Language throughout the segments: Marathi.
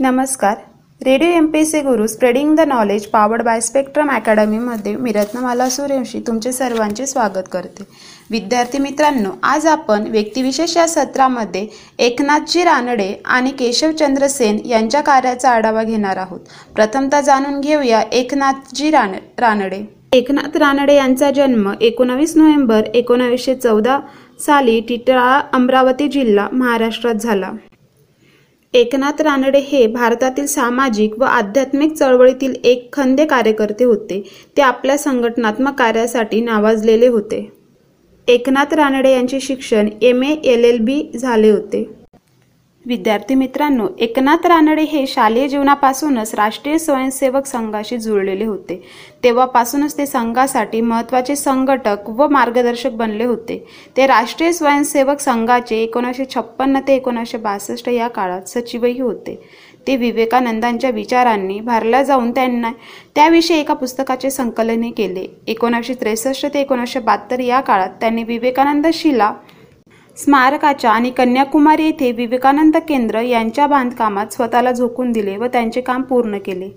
नमस्कार. Radio M P C Guru spreading the knowledge powered by Spectrum अकॅडमीमध्ये मी रत्नमाला सूर्यवंशी तुमचे सर्वांचे स्वागत करते. विद्यार्थी मित्रांनो आज आपण व्यक्तिविशेष या सत्रामध्ये एकनाथजी रानडे आणि केशवचंद्र सेन यांच्या कार्याचा आढावा घेणार आहोत. प्रथमतः जाणून घेऊया एकनाथजी रान रानडे. एकनाथ रानडे यांचा जन्म एकोणावीस नोव्हेंबर एकोणावीसशे चौदा साली टिटळा अमरावती जिल्हा महाराष्ट्रात झाला. एकनाथ रानडे हे भारतातील सामाजिक व आध्यात्मिक चळवळीतील एक खंदे कार्यकर्ते होते. ते आपल्या संघटनात्मक कार्यासाठी नावाजलेले होते. एकनाथ रानडे यांचे शिक्षण M A L L B झाले होते. विद्यार्थी मित्रांनो एकनाथ रानडे हे शालेय जीवनापासूनच राष्ट्रीय स्वयंसेवक संघाशी जुळलेले होते. तेव्हापासूनच ते संघासाठी महत्त्वाचे संघटक व मार्गदर्शक बनले होते. ते राष्ट्रीय स्वयंसेवक संघाचे एकोणीसशे छप्पन्न ते एकोणीसशे बासष्ट या काळात सचिवही होते. ते विवेकानंदांच्या विचारांनी भारल्या जाऊन त्यांना त्याविषयी एका पुस्तकाचे संकलनही केले. एकोणीसशे त्रेसष्ट ते एकोणीसशे बहात्तर या काळात त्यांनी विवेकानंद शिला स्मारकाच्या आणि कन्याकुमारी येथे विवेकानंद केंद्र यांच्या बांधकामात स्वतःला झोकून दिले व त्यांचे काम पूर्ण केले.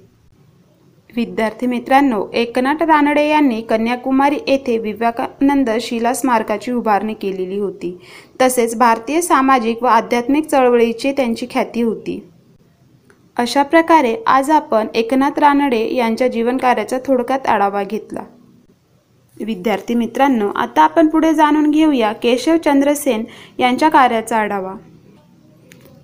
विद्यार्थी मित्रांनो एकनाथ रानडे यांनी कन्याकुमारी येथे विवेकानंद शिला स्मारकाची उभारणी केलेली होती. तसेच भारतीय सामाजिक व आध्यात्मिक चळवळीची त्यांची ख्याती होती. अशा प्रकारे आज आपण एकनाथ रानडे यांच्या जीवनकार्याचा थोडक्यात आढावा घेतला. विद्यार्थी मित्रांनो आता आपण पुढे जाणून घेऊया केशवचंद्र सेन यांच्या कार्याचा आढावा.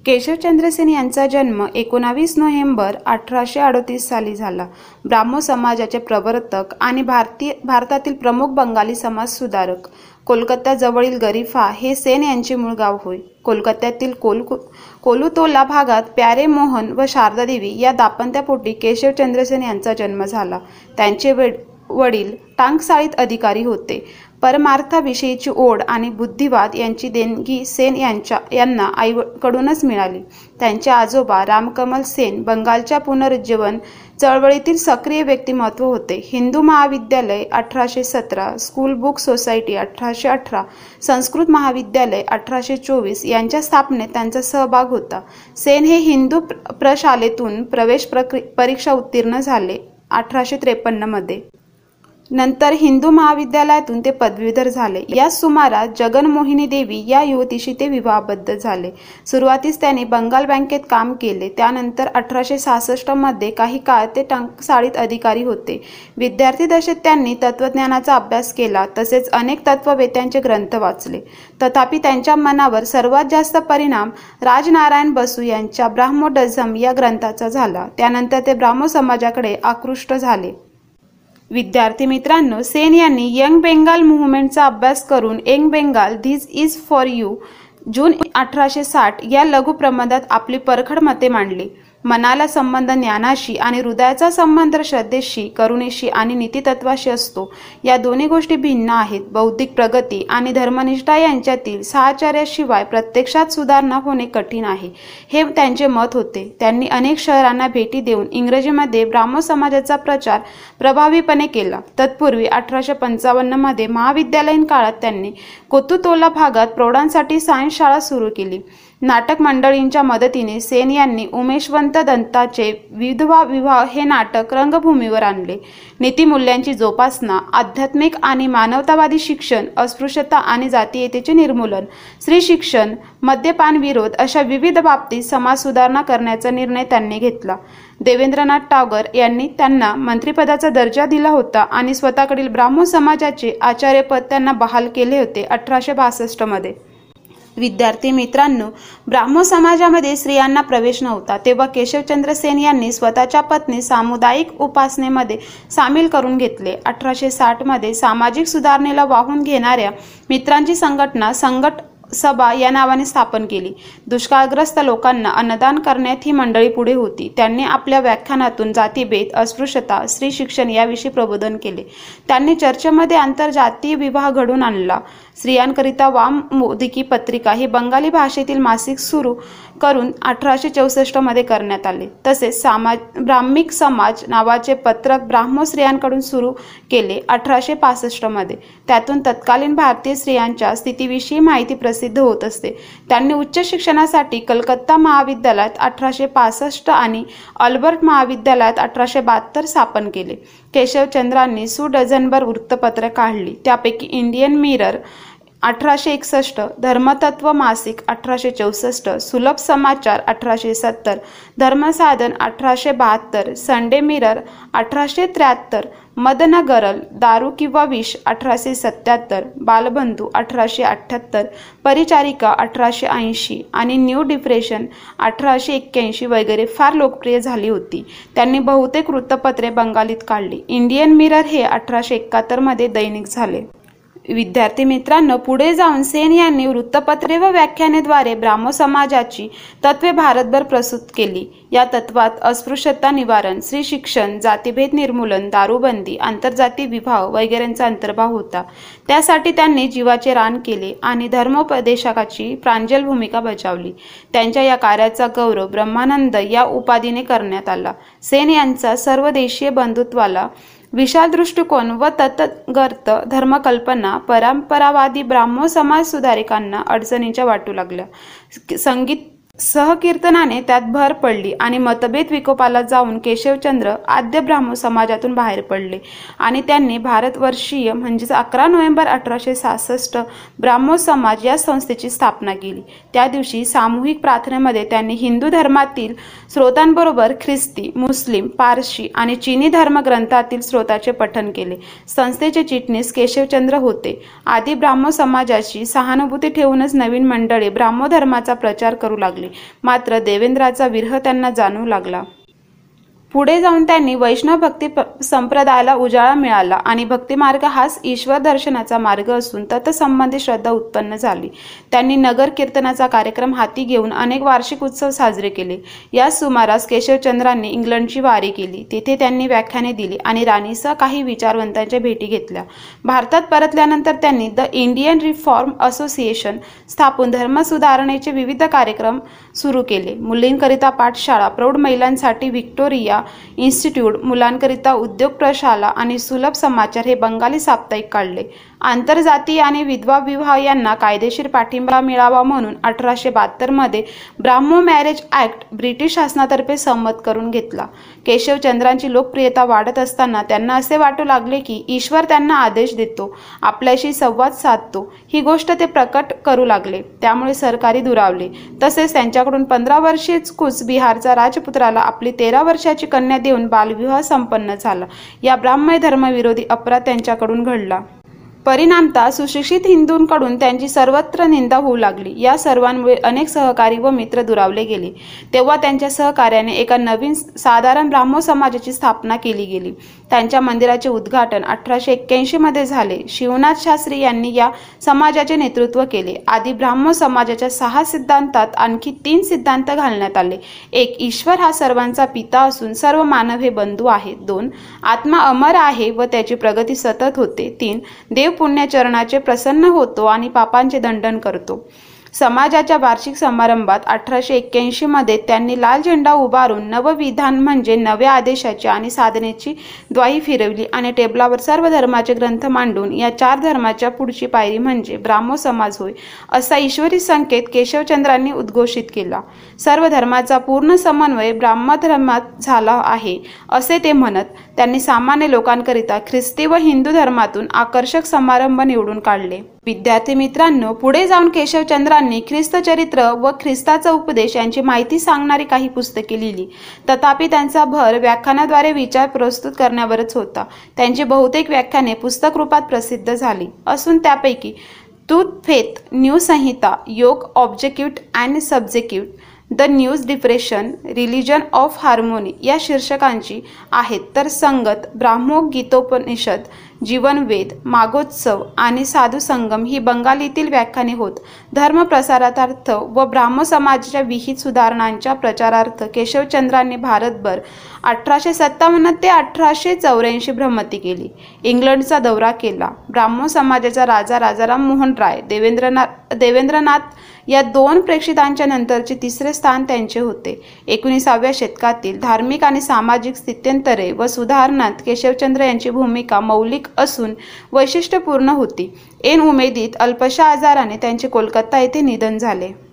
केशवचंद्र सेन यांचा जन्म एकोणावीस नोव्हेंबर अठराशे अडतीस साली झाला. ब्राह्मो समाजाचे प्रवर्तक आणि भारतीय भारतातील प्रमुख बंगाली समाज सुधारक. कोलकात्याजवळील गरीफा हे सेन यांचे मूळ गाव होय. कोलकात्यातील कोल कोलुतोला भागात प्यारे मोहन व शारदादेवी या दाम्पत्यापोटी केशवचंद्र सेन यांचा जन्म झाला. त्यांचे वेड वडील टांगसाळीत अधिकारी होते. परमार्थाविषयीची ओढ आणि बुद्धिवाद यांची देणगी सेन यांच्या यांना आईकडूनच मिळाली. त्यांचे आजोबा रामकमल सेन बंगालच्या पुनरुज्जीवन चळवळीतील सक्रिय व्यक्तिमत्व होते. हिंदू महाविद्यालय अठराशे सतरा स्कूल बुक सोसायटी अठराशे अठरा संस्कृत महाविद्यालय अठराशे चोवीस यांच्या स्थापनेत त्यांचा सहभाग होता. सेन हे हिंदू प्रशालेतून प्रवेश परीक्षा उत्तीर्ण झाले अठराशे त्रेपन्नमध्ये. नंतर हिंदू महाविद्यालयातून ते पदवीधर झाले. या सुमारास जगनमोहिनी देवी या युवतीशी ते विवाहबद्ध झाले. सुरुवातीस त्यांनी बंगाल बँकेत काम केले. त्यानंतर अठराशे सहासष्टमध्ये काही काळ ते टंकसाळीत अधिकारी होते. विद्यार्थी दशेत त्यांनी तत्वज्ञानाचा अभ्यास केला तसेच अनेक तत्ववेत्यांचे ग्रंथ वाचले. तथापि त्यांच्या मनावर सर्वात जास्त परिणाम राजनारायण बसू यांच्या ब्राह्मोडझम या ग्रंथाचा झाला. त्यानंतर ते ब्राह्मो समाजाकडे आकृष्ट झाले. विद्यार्थी मित्रांनो सेन यांनी यंग बेंगाल मुव्हमेंटचा अभ्यास करून young Bengal these is for you June अठराशे साठ या लघुप्रबंधात आपली परखड मते मांडली. मनाला संबंध ज्ञानाशी आणि हृदयाचा संबंध श्रद्धेशी करुणेशी आणि नीतितत्वाशी असतो. या दोन्ही गोष्टी भिन्न आहेत. बौद्धिक प्रगती आणि धर्मनिष्ठा यांच्यातील साहचर्याशिवाय प्रत्यक्षात सुधारणा होणे कठीण आहे. हे त्यांचे मत होते. त्यांनी अनेक शहरांना भेटी देऊन इंग्रजीमध्ये ब्राह्मण समाजाचा प्रचार प्रभावीपणे केला. तत्पूर्वी अठराशे पंचावन्नमध्ये महाविद्यालयीन काळात त्यांनी कोतुतोला भागात प्रौढांसाठी सायन्स शाळा सुरू केली. नाटक मंडळींच्या मदतीने सेन यांनी उमेशवंत दंताचे विधवा विवाह हे नाटक रंगभूमीवर आणले. नीतिमूल्यांची जोपासना आध्यात्मिक आणि मानवतावादी शिक्षण अस्पृश्यता आणि जातीयतेचे निर्मूलन स्त्री शिक्षण मद्यपान विरोध अशा विविध बाबतीत समाज सुधारणा करण्याचा निर्णय त्यांनी घेतला. देवेंद्रनाथ टागोर यांनी त्यांना मंत्रिपदाचा दर्जा दिला होता आणि स्वतःकडील ब्राह्मण समाजाचे आचार्यपद त्यांना बहाल केले होते अठराशे बासष्टमध्ये. विद्यार्थी मित्रांनो ब्राह्मो समाजामध्ये स्त्रियांना प्रवेश नव्हता. तेव्हा केशवचंद्र सेन यांनी स्वतःच्या पत्नी सामुदायिक उपासनेमध्ये सामील करून घेतले. अठराशे साठमध्ये सामाजिक सुधारणेला वाहून घेणाऱ्या मित्रांची संघटना संघट सभा या नावाने स्थापन केली. दुष्काळग्रस्त लोकांना अन्नदान करण्यात ही मंडळी पुढे होती. त्यांनी आपल्या व्याख्यानातून जातीभेद अस्पृश्यता स्त्री शिक्षण याविषयी प्रबोधन केले. त्यांनी चर्चेमध्ये आंतरजातीय विवाह घडून आणला. स्त्रियांकरिता वाम मोदिकी पत्रिका ही बंगाली भाषेतील मासिक सुरू करून अठराशे चौसष्टमध्ये करण्यात आले. तसेच सामाज ब्राह्मिक समाज नावाचे पत्रक ब्राह्मो स्त्रियांकडून सुरू केले अठराशे पासष्टमध्ये त्यातून तत्कालीन भारतीय स्त्रियांच्या स्थितीविषयी माहिती प्रसिद्ध होत असते. त्यांनी उच्च शिक्षणासाठी कलकत्ता महाविद्यालयात अठराशे पासष्ट आणि अल्बर्ट महाविद्यालयात अठराशे बहात्तर स्थापन केले. केशवचंद्रांनी सुडझनभर वृत्तपत्र काढली. त्यापैकी इंडियन मिरर अठराशे एकसष्ट धर्मतत्व मासिक अठराशे चौसष्ट सुलभ समाचार अठराशे सत्तर धर्मसाधन अठराशे बहात्तर संडे मिरर अठराशे त्र्याहत्तर मदनगरल दारू किंवा विष अठराशे सत्याहत्तर बालबंधू अठराशे अठ्ठ्याहत्तर परिचारिका अठराशे ऐंशी आणि न्यू डिप्रेशन अठराशे एक्क्याऐंशी वगैरे फार लोकप्रिय झाली होती. त्यांनी बहुतेक वृत्तपत्रे बंगालीत काढली. इंडियन मिरर हे अठराशे एकाहत्तरमध्ये दैनिक झाले. विद्यार्थी मित्रांनो पुढे जाऊन सेन यांनी वृत्तपत्रे व व्याख्यानेद्वारे ब्राह्मो समाजाची तत्वे भारतभर प्रस्तुत केली. या तत्वात अस्पृश्यता निवारण स्त्री शिक्षण जातीभेद निर्मूलन दारूबंदी आंतरजाती विवाह वगैरेंचा अंतर्भाव होता. त्यासाठी त्यांनी जीवाचे रान केले आणि धर्मोपदेशकाची प्रांजल भूमिका बजावली. त्यांच्या या कार्याचा गौरव ब्रह्मानंद या उपाधीने करण्यात आला. सेन यांचा सर्व देशीय बंधुत्वाला विशाल दृष्टिकोन व तत्गर्त धर्मकल्पना परंपरावादी ब्राह्मो समाज सुधारिकांना अडचणीच्या वाटू लागल्या. संगीत सहकीर्तनाने त्यात भर पडली आणि मतभेद विकोपाला जाऊन केशवचंद्र आद्य ब्राह्मण समाजातून बाहेर पडले आणि त्यांनी भारतवर्षीय म्हणजेच अकरा नोव्हेंबर अठराशे सहासष्ट ब्राह्मो समाज या संस्थेची स्थापना केली. त्या दिवशी सामूहिक प्रार्थनेमध्ये त्यांनी हिंदू धर्मातील स्रोतांबरोबर ख्रिस्ती मुस्लिम पारशी आणि चिनी धर्मग्रंथातील स्रोताचे पठन केले. संस्थेचे चिटणीस केशवचंद्र होते. आदी ब्राह्मो समाजाची सहानुभूती ठेवूनच नवीन मंडळे ब्राह्मो धर्माचा प्रचार करू लागली. मात्र देवेंद्राचा विरह त्यांना जाणू लागला. पुढे जाऊन त्यांनी वैष्णव भक्ती संप्रदायाला उजाळा मिळाला आणि भक्तिमार्ग हाच ईश्वर दर्शनाचा मार्ग असून तत्संबंधी श्रद्धा उत्पन्न झाली. त्यांनी नगर कीर्तनाचा कार्यक्रम हाती घेऊन अनेक वार्षिक उत्सव साजरे केले. या सुमारास केशवचंद्रांनी इंग्लंडची वारी केली. तिथे त्यांनी व्याख्याने दिली आणि राणीसह काही विचारवंतांच्या भेटी घेतल्या. भारतात परतल्यानंतर त्यांनी द इंडियन रिफॉर्म असोसिएशन स्थापून धर्मसुधारणेचे विविध कार्यक्रम सुरू केले. मुलींकरिता पाठशाळा प्रौढ महिलांसाठी व्हिक्टोरिया इन्स्टिट्यूट मुलांकरिता उद्योग प्रशाला आणि सुलभ समाचार हे बंगाली साप्ताहिक काढले. आंतरजातीय आणि विधवा विवाह यांना कायदेशीर पाठिंबा मिळावा म्हणून अठराशे बहात्तरमध्ये ब्राह्मो मॅरेज ॲक्ट ब्रिटिश शासनातर्फे संमत करून घेतला. केशवचंद्रांची लोकप्रियता वाढत असताना त्यांना असे वाटू लागले की ईश्वर त्यांना आदेश देतो आपल्याशी संवाद साधतो. ही गोष्ट ते प्रकट करू लागले. त्यामुळे सरकारी दुरावले. तसेच त्यांच्याकडून पंधरा वर्षीय कुच बिहारचा राजपुत्राला आपली तेरा वर्षाची कन्या देऊन बालविवाह संपन्न झाला. या ब्राह्मय धर्मविरोधी अपराध त्यांच्याकडून घडला. परिणामता सुशिक्षित हिंदूंकडून त्यांची सर्वत्र निंदा होऊ लागली. या सर्वांमुळे अनेक सहकारी व मित्र दुरावले गेले. तेव्हा त्यांच्या सहकार्याने एका नवीन साधारण ब्राह्मो समाजाची स्थापना केली गेली. त्यांच्या मंदिराचे उद्घाटन अठराशे एक्क्याऐंशी मध्ये झाले. शिवनाथ शास्त्री यांनी या समाजाचे नेतृत्व केले. आधी ब्राह्मो समाजाच्या सहा सिद्धांतात आणखी तीन सिद्धांत घालण्यात आले. एक ईश्वर हा सर्वांचा पिता असून सर्व मानव हे बंधू आहेत. दोन आत्मा अमर आहे व त्याची प्रगती सतत होते. तीन देव पुण्यचरणाचे प्रसन्न होतो आणि पापांचे दंडन करतो. समाजाच्या वार्षिक समारंभात अठराशे एक्क्याऐंशी मध्ये त्यांनी लाल झेंडा उभारून नवविधान म्हणजे नव्या आदेशाची आणि साधनेची द्वाई फिरवली आणि टेबलावर सर्व धर्माचे ग्रंथ मांडून या चार धर्माच्या पुढची पायरी म्हणजे ब्राह्मो समाज होय असा ईश्वरी संकेत केशवचंद्रांनी उद्घोषित केला. सर्व धर्माचा पूर्ण समन्वय ब्राह्म धर्मात झाला आहे असे ते म्हणत त्यांनी सामान्य लोकांकरिता ख्रिस्ती व हिंदू धर्मातून आकर्षक समारंभ निवडून काढले. विद्यार्थी मित्रांनो पुढे जाऊन केशवचंद्रांनी ख्रिस्त चरित्र व ख्रिस्ताचा उपदेश यांची माहिती सांगणारी काही पुस्तके लिहिली. तथापि त्यांचा भर व्याख्यानाद्वारे विचार प्रस्तुत करण्यावरच होता. त्यांची बहुतेक व्याख्याने पुस्तक रूपात प्रसिद्ध झाली. असून त्यापैकी तूत faith new Samhita yoga objective and subjective the news depression religion of harmony या शीर्षकांची आहेत. तर संगत ब्राह्मो गीतोपनिषद जीवनवेद मागोत्सव आणि साधू संगम ही बंगालीतील व्याख्याने होत. धर्म प्रसारार्थ व ब्राह्म समाजाच्या विहित सुधारणांच्या प्रचारार्थ केशवचंद्रांनी भारतभर अठराशे सत्तावन्न ते अठराशे चौऱ्याऐंशी भ्रमती केली. इंग्लंडचा दौरा केला. ब्राह्मण समाजाचा राजा राजाराम मोहन राय देवेंद्रनाथ देवेंद्रनाथ या दोन प्रेक्षितांच्या नंतरचे तिसरे स्थान त्यांचे होते. एकोणीसाव्या शतकातील धार्मिक आणि सामाजिक स्थित्यंतरे व सुधारणात केशवचंद्र यांची भूमिका मौलिक असून वैशिष्ट्यपूर्ण होती. ऐन उमेदीत अल्पशा आजाराने त्यांचे कोलकाता येथे निधन झाले.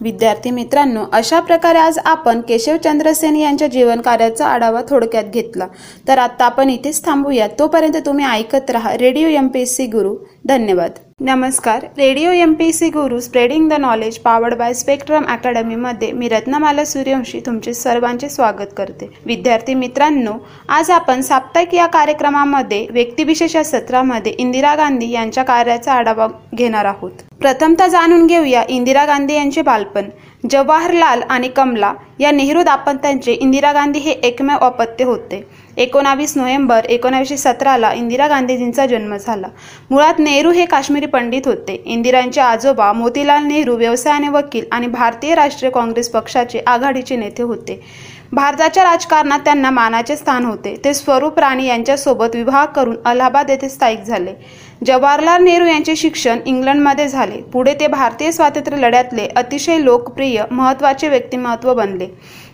विद्यार्थी मित्रांनो अशा प्रकारे आज आपण केशवचंद्र सेन यांच्या जीवनकार्याचा आढावा थोडक्यात घेतला. तर आता आपण इथेच थांबूया. तोपर्यंत तुम्ही ऐकत राहा. Radio M P S C Guru. धन्यवाद. नमस्कार. Radio M P C Guru spreading the knowledge powered by Spectrum अकॅडमीमध्ये मी रत्नमाला सूर्यवंशी तुमचे सर्वांचे स्वागत करते. विद्यार्थी मित्रांनो आज आपण साप्ताहिक या कार्यक्रमामध्ये व्यक्तिविशेष या सत्रामध्ये इंदिरा गांधी यांच्या कार्याचा आढावा घेणार आहोत. प्रथमतः जाणून घेऊया इंदिरा गांधी यांचे बालपण. जवाहरलाल आणि कमला या नेहरू दाम्पत्यांचे इंदिरा गांधी हे एकमेव अपत्य होते. एकोणावीस नोव्हेंबर एकोणावीसशे सतराला इंदिरा गांधीजींचा जन्म झाला. मुळात नेहरू हे काश्मीरी पंडित होते. इंदिरांचे आजोबा मोतीलाल नेहरू व्यवसायाने वकील आणि भारतीय राष्ट्रीय काँग्रेस पक्षाचे आघाडीचे नेते होते. भारताच्या राजकारणात त्यांना मानाचे स्थान होते. ते स्वरूप राणी यांच्यासोबत विवाह करून अलाहाबाद येथे स्थायिक झाले. जवाहरलाल नेहरू यांचे शिक्षण इंग्लंडमध्ये झाले. पुढे ते भारतीय स्वातंत्र्य लढ्यातले अतिशय लोकप्रिय महत्त्वाचे व्यक्तिमत्व बनले.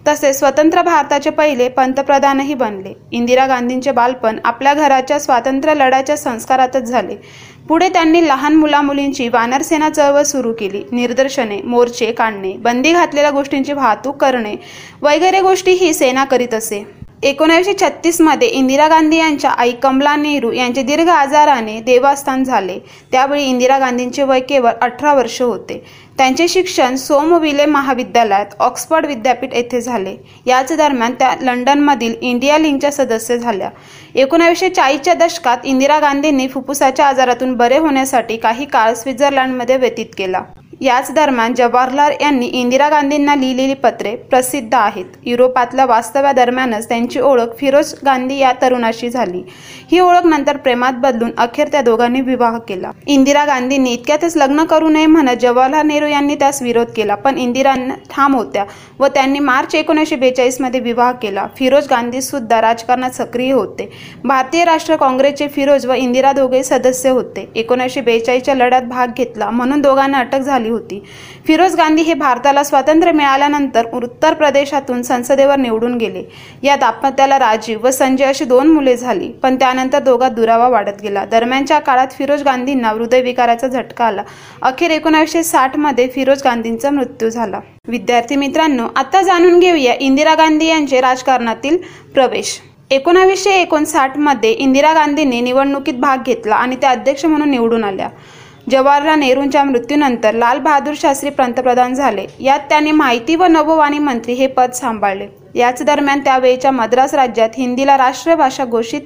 तसेच स्वतंत्र भारताचे पहिले पंतप्रधानही बनले. इंदिरा गांधींचे बालपण आपल्या घराच्या स्वातंत्र्य लढ्याच्या संस्कारातच झाले. पुढे त्यांनी लहान मुलामुलींची वानरसेना चळवळ सुरू केली. निदर्शने मोर्चे काढणे बंदी घातलेल्या गोष्टींची वाहतूक करणे वगैरे गोष्टी ही सेना करीत असे. एकोणीसशे छत्तीसमध्ये इंदिरा गांधी यांच्या आई कमला नेहरू यांचे दीर्घ आजाराने देवास्थान झाले. त्यावेळी इंदिरा गांधींचे वय केवळ अठरा वर्ष होते. त्यांचे शिक्षण सोमविले महाविद्यालयात ऑक्सफर्ड विद्यापीठ येथे झाले. याच दरम्यान त्या लंडनमधील इंडिया लिंकच्या सदस्य झाल्या. एकोणावीसशे चाळीसच्या दशकात इंदिरा गांधींनी फुफ्फुसाच्या आजारातून बरे होण्यासाठी काही काळ स्वित्झर्लंडमध्ये व्यतीत केला. याच दरम्यान जवाहरलाल यांनी इंदिरा गांधींना लिहिलेली पत्रे प्रसिद्ध आहेत. युरोपातल्या वास्तव्यादरम्यानच त्यांची ओळख फिरोज गांधी या तरुणाशी झाली. ही ओळख नंतर प्रेमात बदलून अखेर त्या दोघांनी विवाह केला. इंदिरा गांधींनी इतक्यातच लग्न करू नये म्हणत जवाहरलाल नेहरू यांनी त्यास विरोध केला पण इंदिरांना ठाम होत्या व त्यांनी मार्च एकोणीसशे बेचाळीसमध्ये विवाह केला. फिरोज गांधी सुद्धा राजकारणात सक्रिय होते. भारतीय राष्ट्र काँग्रेसचे फिरोज व इंदिरा दोघे सदस्य होते. एकोणीसशे बेचाळीसच्या लढ्यात भाग घेतला म्हणून दोघांना अटक झाली झाली होती. फिरोज गांधी हे भारताला स्वातंत्र्य मिळाल्यानंतर उत्तर प्रदेशातून संसदेवर निवडून गेले. या दाम्पत्याला राजीव व संजय अशी दोन मुले झाली. पण त्यानंतर दोघात दुरावा वाढत गेला. दरम्यानच्या काळात फिरोज गांधींना हृदयविकाराचा झटका आला. अखेर एकोणीसशे साठमध्ये फिरोज गांधींचा मृत्यू झाला. विद्यार्थी मित्रांनो आता जाणून घेऊया इंदिरा गांधी यांचे राजकारणातील प्रवेश. एकोणावीसशे एकोणसाठमध्ये इंदिरा गांधींनी निवडणुकीत भाग घेतला आणि त्या अध्यक्ष म्हणून निवडून आल्या. जवाहरलाल नेहरूंच्या मृत्यूनंतर लाल बहादूर शास्त्री पंतप्रधान झाले. यात त्यांनी माहिती व नभोवाणी मंत्री हे पद सांभाळले. याच दरम्यान त्यावेळेच्या मद्रास राज्यात हिंदीला राष्ट्रभाषा घोषित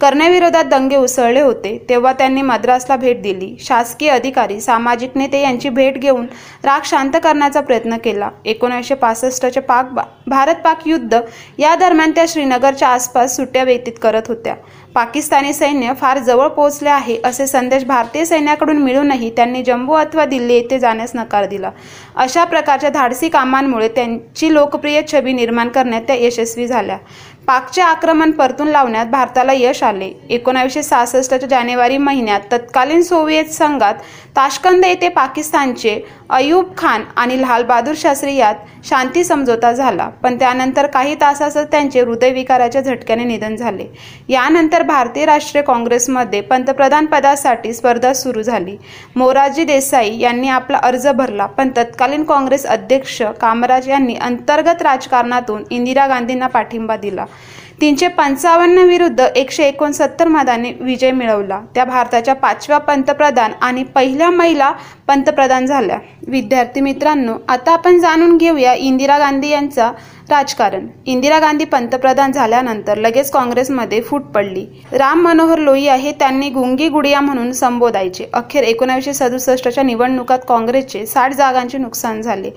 करण्याविरोधात दंगे उसळले होते. तेव्हा त्यांनी मद्रासला भेट दिली. शासकीय अधिकारी सामाजिक नेते यांची भेट घेऊन राग शांत करण्याचा प्रयत्न केला. एकोणीसशे पासष्टचे पाक भारत पाक युद्ध या दरम्यान त्या श्रीनगरच्या आसपास सुट्ट्या व्यतीत करत होत्या. पाकिस्तानी सैन्य फार जवळ पोहोचले आहे असे संदेश भारतीय सैन्याकडून मिळूनही त्यांनी जम्मू अथवा दिल्ली येथे जाण्यास नकार दिला. अशा प्रकारच्या धाडसी कामांमुळे त्यांची लोकप्रिय छबी निर्माण करण्यात त्या यशस्वी झाल्या. पाकचे आक्रमण परतून लावण्यात भारताला यश आले. एकोणावीसशे सहासष्टच्या जानेवारी महिन्यात तत्कालीन सोव्हिएत संघात ताशकंद येथे पाकिस्तानचे अयूब खान आणि लालबहादूर शास्त्री यात शांती समझोता झाला. पण त्यानंतर काही तासातच त्यांचे हृदयविकाराच्या झटक्याने निधन झाले. यानंतर भारतीय राष्ट्रीय काँग्रेसमध्ये पंतप्रधान पदासाठी स्पर्धा सुरू झाली. मोरारजी देसाई यांनी आपला अर्ज भरला पण तत्कालीन काँग्रेस अध्यक्ष कामराज यांनी अंतर्गत राजकारणातून इंदिरा गांधींना पाठिंबा दिला. तीनशे पंचावन्न विरुद्ध एकशे एकोणसत्तर मतांनी विजय मिळवला. त्या भारताच्या पाचव्या पंतप्रधान आणि पहिल्या महिला पंतप्रधान झाल्या. विद्यार्थी मित्रांनो आता आपण जाणून घेऊया इंदिरा गांधी यांचा राजकारण. इंदिरा गांधी पंतप्रधान झाल्यानंतर लगेच काँग्रेसमध्ये फूट पडली. राम मनोहर लोहिया हे त्यांनी गुंगी गुडिया म्हणून संबोधायचे. अखेर एकोणीसशे सदुसष्टच्या निवडणुकात काँग्रेसचे साठ जागांचे नुकसान झाले.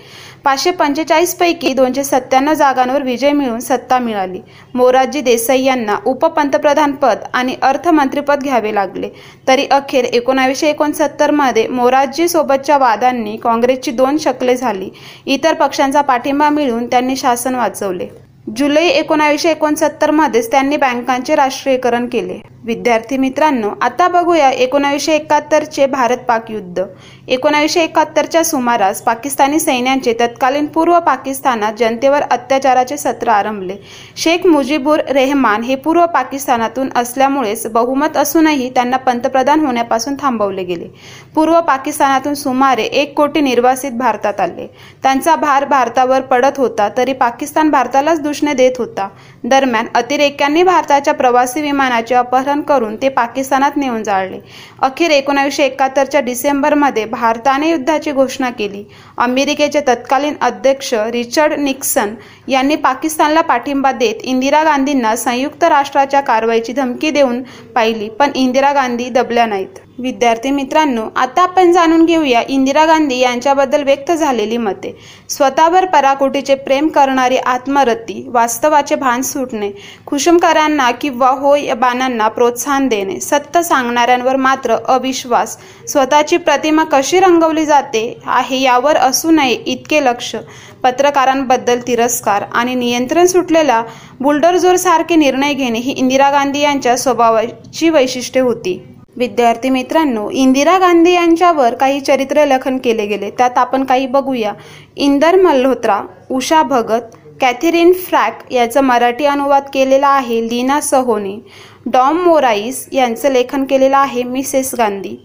पाचशे पंचेचाळीसपैकी दोनशे सत्त्याण्णव जागांवर विजय मिळून सत्ता मिळाली. मोरारजी देसाई यांना उपपंतप्रधानपद आणि अर्थमंत्रीपद घ्यावे लागले. तरी अखेर एकोणावीसशे एकोणसत्तरमध्ये मोरारजी सोबतच्या वादांनी काँग्रेसची दोन शकले झाली. इतर पक्षांचा पाठिंबा मिळून त्यांनी शासन वाचवले. जुलै एकोणावीसशे एकोणसत्तरमध्येच त्यांनी बँकांचे राष्ट्रीयकरण केले. विद्यार्थी मित्रांनो आता बघूया एकोणावीसशे एकाहत्तरचे भारत पाक युद्ध. एकोणावीसशे एकाहत्तरच्या सुमारास पाकिस्तानी सैन्यांचे तत्कालीन पूर्व पाकिस्तानात जनतेवर अत्याचाराचे सत्र आरंभले. शेख मुजीबुर रेहमान हे पूर्व पाकिस्तानातून असल्यामुळेच बहुमत असूनही त्यांना पंतप्रधान होण्यापासून थांबवले गेले. पूर्व पाकिस्तानातून सुमारे एक कोटी निर्वासित भारतात आले. त्यांचा भार भारतावर पडत होता तरी पाकिस्तान भारतालाच दुष्णे देत होता. दरम्यान अतिरेक्यांनी भारताच्या प्रवासी विमानाचे अपहरण करून ते पाकिस्तानात नेऊन जाळले. अखेर एकोणावीसशे एकाहत्तरच्या डिसेंबरमध्ये भारताने युद्धाची घोषणा केली. अमेरिकेचे तत्कालीन अध्यक्ष रिचर्ड निक्सन यांनी पाकिस्तानला पाठिंबा देत इंदिरा गांधींना संयुक्त राष्ट्राच्या कारवाईची धमकी देऊन पाहिली पण इंदिरा गांधी दबल्या नाहीत. विद्यार्थी मित्रांनो आता आपण जाणून घेऊया इंदिरा गांधी यांच्याबद्दल व्यक्त झालेली मते. स्वतःवर पराकोटीचे प्रेम करणारी आत्मरती वास्तवाचे भान सुटणे खुशमकरांना किंवा होय बाणांना प्रोत्साहन देणे सत्य सांगणाऱ्यांवर मात्र अविश्वास. स्वतःची प्रतिमा कशी रंगवली जाते आहे यावर असू नये इतके लक्ष. पत्रकारांबद्दल तिरस्कार आणि नियंत्रण सुटलेला बुलडरजोर सारखे निर्णय घेणे ही इंदिरा गांधी यांच्या स्वभावाची वैशिष्ट्ये होती. विद्यार्थी मित्रांनो इंदिरा गांधी यांच्यावर काही चरित्र लेखन केले गेले. त्यात आपण काही बघूया. इंदर मल्होत्रा उषा भगत कॅथेरिन फ्रॅक याचा मराठी अनुवाद केलेला आहे लीना सहोने. डॉम मोराईस यांचं लेखन केलेलं आहे मिसेस गांधी.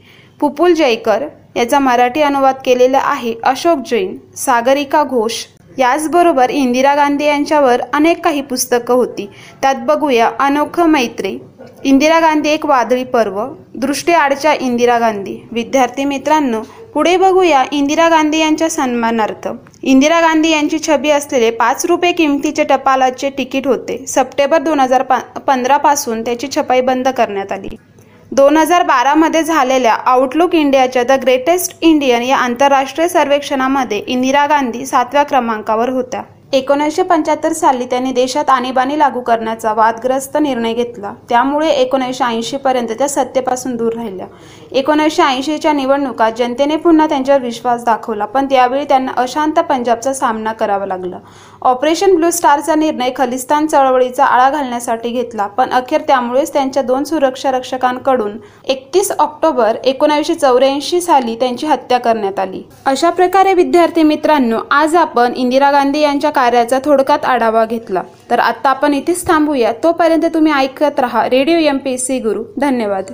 पुपुल जयकर याचा मराठी अनुवाद केलेला आहे अशोक जैन. सागरिका घोष याचबरोबर इंदिरा गांधी यांच्यावर अनेक काही पुस्तकं होती. त्यात बघूया अनोखं मैत्री. इंदिरा गांधी एक वादळी पर्व. दृष्टी आडच्या इंदिरा गांधी. विद्यार्थी मित्रांनो पुढे बघूया इंदिरा गांधी यांच्या सन्मानार्थ. इंदिरा गांधी यांची छबी असलेले पाच रुपये किमतीचे टपालाचे तिकीट होते. सप्टेंबर दोन हजार पंधरा पासून त्याची छपाई बंद करण्यात आली. दोन हजार बारामध्ये झालेल्या आउटलुक इंडियाच्या द ग्रेटेस्ट इंडियन या आंतरराष्ट्रीय सर्वेक्षणामध्ये इंदिरा गांधी सातव्या क्रमांकावर होत्या. एकोणीसशे पंच्याहत्तर साली त्यांनी देशात आणीबाणी लागू करण्याचा वादग्रस्त निर्णय घेतला. त्यामुळे एकोणीसशे ऐंशीपर्यंत त्या सत्तेपासून दूर राहिल्या. एकोणीसशे ऐंशीच्या निवडणुकात जनतेने पुन्हा त्यांच्यावर विश्वास दाखवला पण त्यावेळी त्यांना अशांत पंजाबचा सामना करावा लागला. ऑपरेशन ब्लू स्टारचा निर्णय खलिस्तान चळवळीचा आळा घालण्यासाठी घेतला पण अखेर त्यामुळेच त्यांच्या दोन सुरक्षा रक्षकांकडून एकतीस ऑक्टोबर एकोणीसशे चौऱ्याऐंशी साली त्यांची हत्या करण्यात आली. अशा प्रकारे विद्यार्थी मित्रांनो आज आपण इंदिरा गांधी यांच्या कार्याचा थोडक्यात आढावा घेतला. तर आता आपण इथेच थांबूया. तोपर्यंत तुम्ही ऐकत राहा. रेडिओ एम पी सी गुरु. धन्यवाद.